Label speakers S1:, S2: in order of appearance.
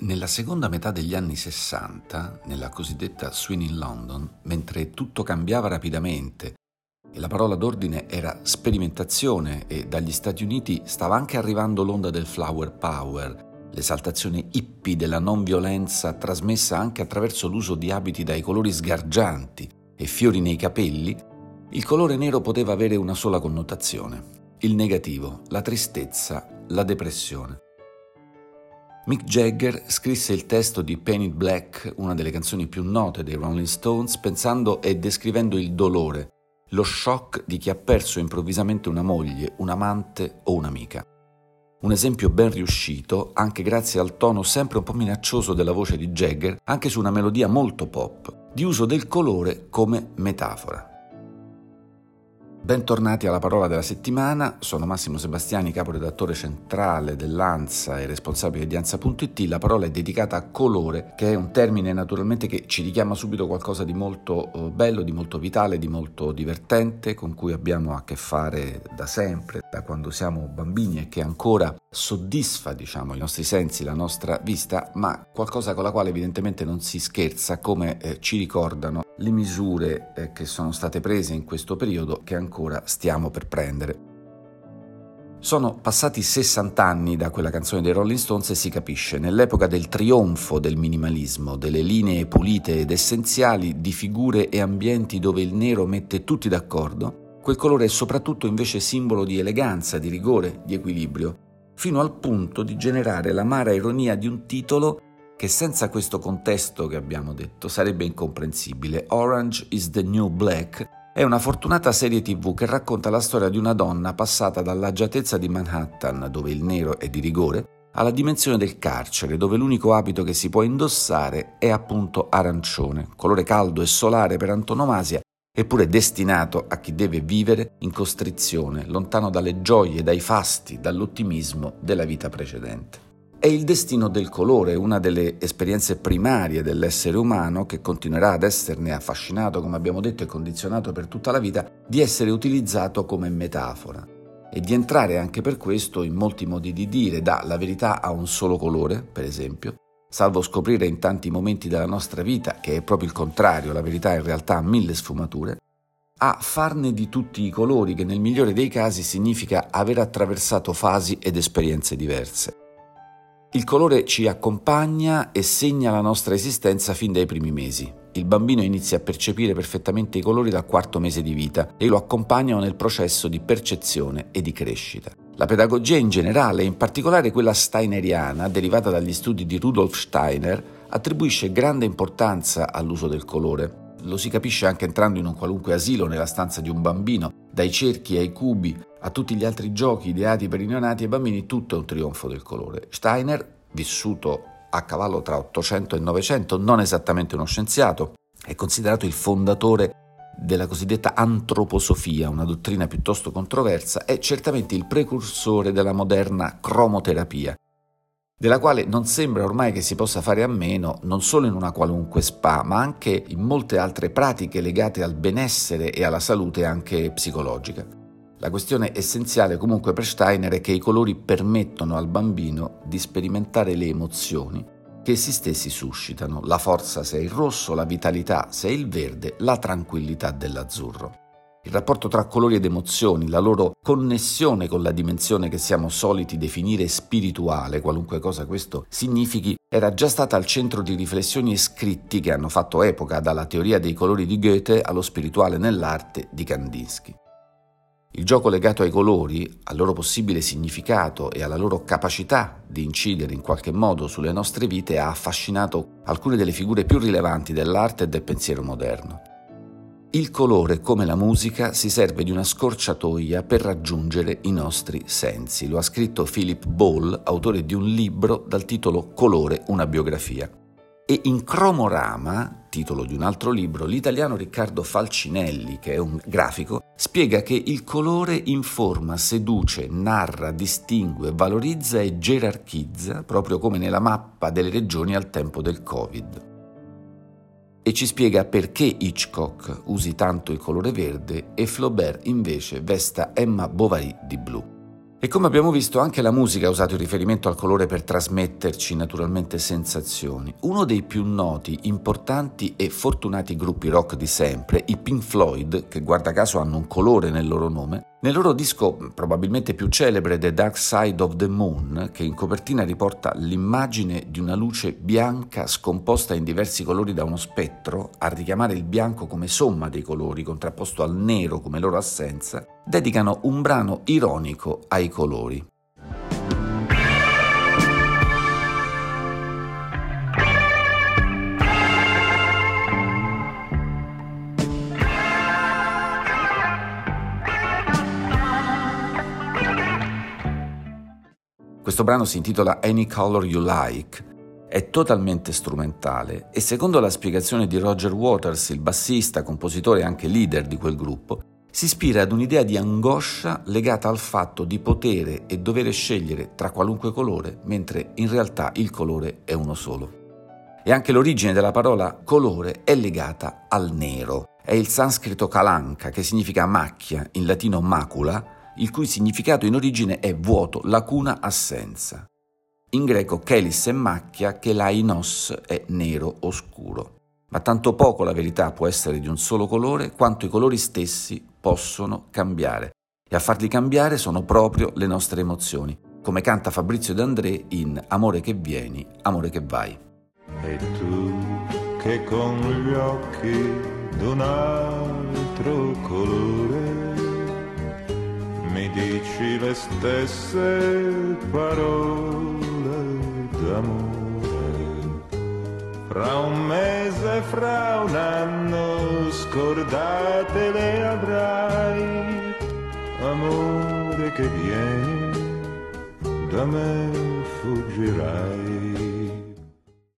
S1: Nella seconda metà degli anni 60, nella cosiddetta Sweeney London, mentre tutto cambiava rapidamente la parola d'ordine era sperimentazione e dagli Stati Uniti stava anche arrivando l'onda del flower power, l'esaltazione hippie della non violenza trasmessa anche attraverso l'uso di abiti dai colori sgargianti e fiori nei capelli, il colore nero poteva avere una sola connotazione, il negativo, la tristezza, la depressione. Mick Jagger scrisse il testo di Painted Black, una delle canzoni più note dei Rolling Stones, pensando e descrivendo il dolore, lo shock di chi ha perso improvvisamente una moglie, un amante o un'amica. Un esempio ben riuscito, anche grazie al tono sempre un po' minaccioso della voce di Jagger, anche su una melodia molto pop, di uso del colore come metafora. Bentornati alla parola della settimana, sono Massimo Sebastiani, caporedattore centrale dell'ANSA e responsabile di ANSA.it. La parola è dedicata a colore, che è un termine naturalmente che ci richiama subito qualcosa di molto eh, bello, di molto vitale, di molto divertente, con cui abbiamo a che fare da sempre, da quando siamo bambini e che ancora soddisfa diciamo, i nostri sensi, la nostra vista, ma qualcosa con la quale evidentemente non si scherza, come eh, ci ricordano le misure eh, che sono state prese in questo periodo che ancora stiamo per prendere. Sono passati 60 anni da quella canzone dei Rolling Stones e si capisce, nell'epoca del trionfo del minimalismo, delle linee pulite ed essenziali, di figure e ambienti dove il nero mette tutti d'accordo, quel colore è soprattutto invece simbolo di eleganza, di rigore, di equilibrio, fino al punto di generare l'amara ironia di un titolo che senza questo contesto che abbiamo detto sarebbe incomprensibile. Orange is the New Black è una fortunata serie tv che racconta la storia di una donna passata dall'agiatezza di Manhattan, dove il nero è di rigore, alla dimensione del carcere, dove l'unico abito che si può indossare è appunto arancione, colore caldo e solare per antonomasia, eppure destinato a chi deve vivere in costrizione, lontano dalle gioie, dai fasti, dall'ottimismo della vita precedente. È il destino del colore, una delle esperienze primarie dell'essere umano che continuerà ad esserne affascinato, come abbiamo detto, e condizionato per tutta la vita, di essere utilizzato come metafora e di entrare anche per questo in molti modi di dire, da la verità a un solo colore, per esempio, salvo scoprire in tanti momenti della nostra vita che è proprio il contrario, la verità in realtà ha mille sfumature, a farne di tutti i colori, che nel migliore dei casi significa aver attraversato fasi ed esperienze diverse. Il colore ci accompagna e segna la nostra esistenza fin dai primi mesi. Il bambino inizia a percepire perfettamente i colori dal quarto mese di vita e lo accompagnano nel processo di percezione e di crescita. La pedagogia in generale, in particolare quella steineriana, derivata dagli studi di Rudolf Steiner, attribuisce grande importanza all'uso del colore. Lo si capisce anche entrando in un qualunque asilo nella stanza di un bambino, dai cerchi ai cubi, a tutti gli altri giochi ideati per i neonati e bambini, tutto è un trionfo del colore. Steiner, vissuto a cavallo tra 800 e 900, non esattamente uno scienziato, è considerato il fondatore della cosiddetta antroposofia, una dottrina piuttosto controversa, è certamente il precursore della moderna cromoterapia, della quale non sembra ormai che si possa fare a meno non solo in una qualunque spa, ma anche in molte altre pratiche legate al benessere e alla salute anche psicologica. La questione essenziale comunque per Steiner è che i colori permettono al bambino di sperimentare le emozioni che essi stessi suscitano, la forza se è il rosso, la vitalità se è il verde, la tranquillità dell'azzurro. Il rapporto tra colori ed emozioni, la loro connessione con la dimensione che siamo soliti definire spirituale, qualunque cosa questo significhi, era già stata al centro di riflessioni e scritti che hanno fatto epoca dalla teoria dei colori di Goethe allo spirituale nell'arte di Kandinsky. Il gioco legato ai colori, al loro possibile significato e alla loro capacità di incidere in qualche modo sulle nostre vite ha affascinato alcune delle figure più rilevanti dell'arte e del pensiero moderno. Il colore, come la musica, si serve di una scorciatoia per raggiungere i nostri sensi. Lo ha scritto Philip Ball, autore di un libro dal titolo Colore, una biografia. E in Cromorama, titolo di un altro libro, l'italiano Riccardo Falcinelli, che è un grafico, spiega che il colore informa, seduce, narra, distingue, valorizza e gerarchizza, proprio come nella mappa delle regioni al tempo del Covid e ci spiega perché Hitchcock usi tanto il colore verde e Flaubert invece vesta Emma Bovary di blu. E come abbiamo visto anche la musica ha usato il riferimento al colore per trasmetterci naturalmente sensazioni. Uno dei più noti, importanti e fortunati gruppi rock di sempre, i Pink Floyd, che guarda caso hanno un colore nel loro nome, nel loro disco probabilmente più celebre The Dark Side of the Moon, che in copertina riporta l'immagine di una luce bianca scomposta in diversi colori da uno spettro, a richiamare il bianco come somma dei colori, contrapposto al nero come loro assenza, dedicano un brano ironico ai colori. Questo brano si intitola Any Color You Like, è totalmente strumentale e secondo la spiegazione di Roger Waters, il bassista, compositore e anche leader di quel gruppo, si ispira ad un'idea di angoscia legata al fatto di potere e dovere scegliere tra qualunque colore, mentre in realtà il colore è uno solo. E anche l'origine della parola colore è legata al nero. È il sanscrito kalanka, che significa macchia, in latino macula, il cui significato in origine è vuoto, lacuna, assenza. In greco chelis è macchia, che lainos è nero oscuro. Ma tanto poco la verità può essere di un solo colore quanto i colori stessi possono cambiare. E a farli cambiare sono proprio le nostre emozioni, come canta Fabrizio D'André in Amore che vieni, amore che vai.
S2: E tu che con gli occhi d'un altro colore mi dici le stesse parole d'amore. Fra un mese, fra un anno, scordate le avrai, amore che vieni, da me fuggirai.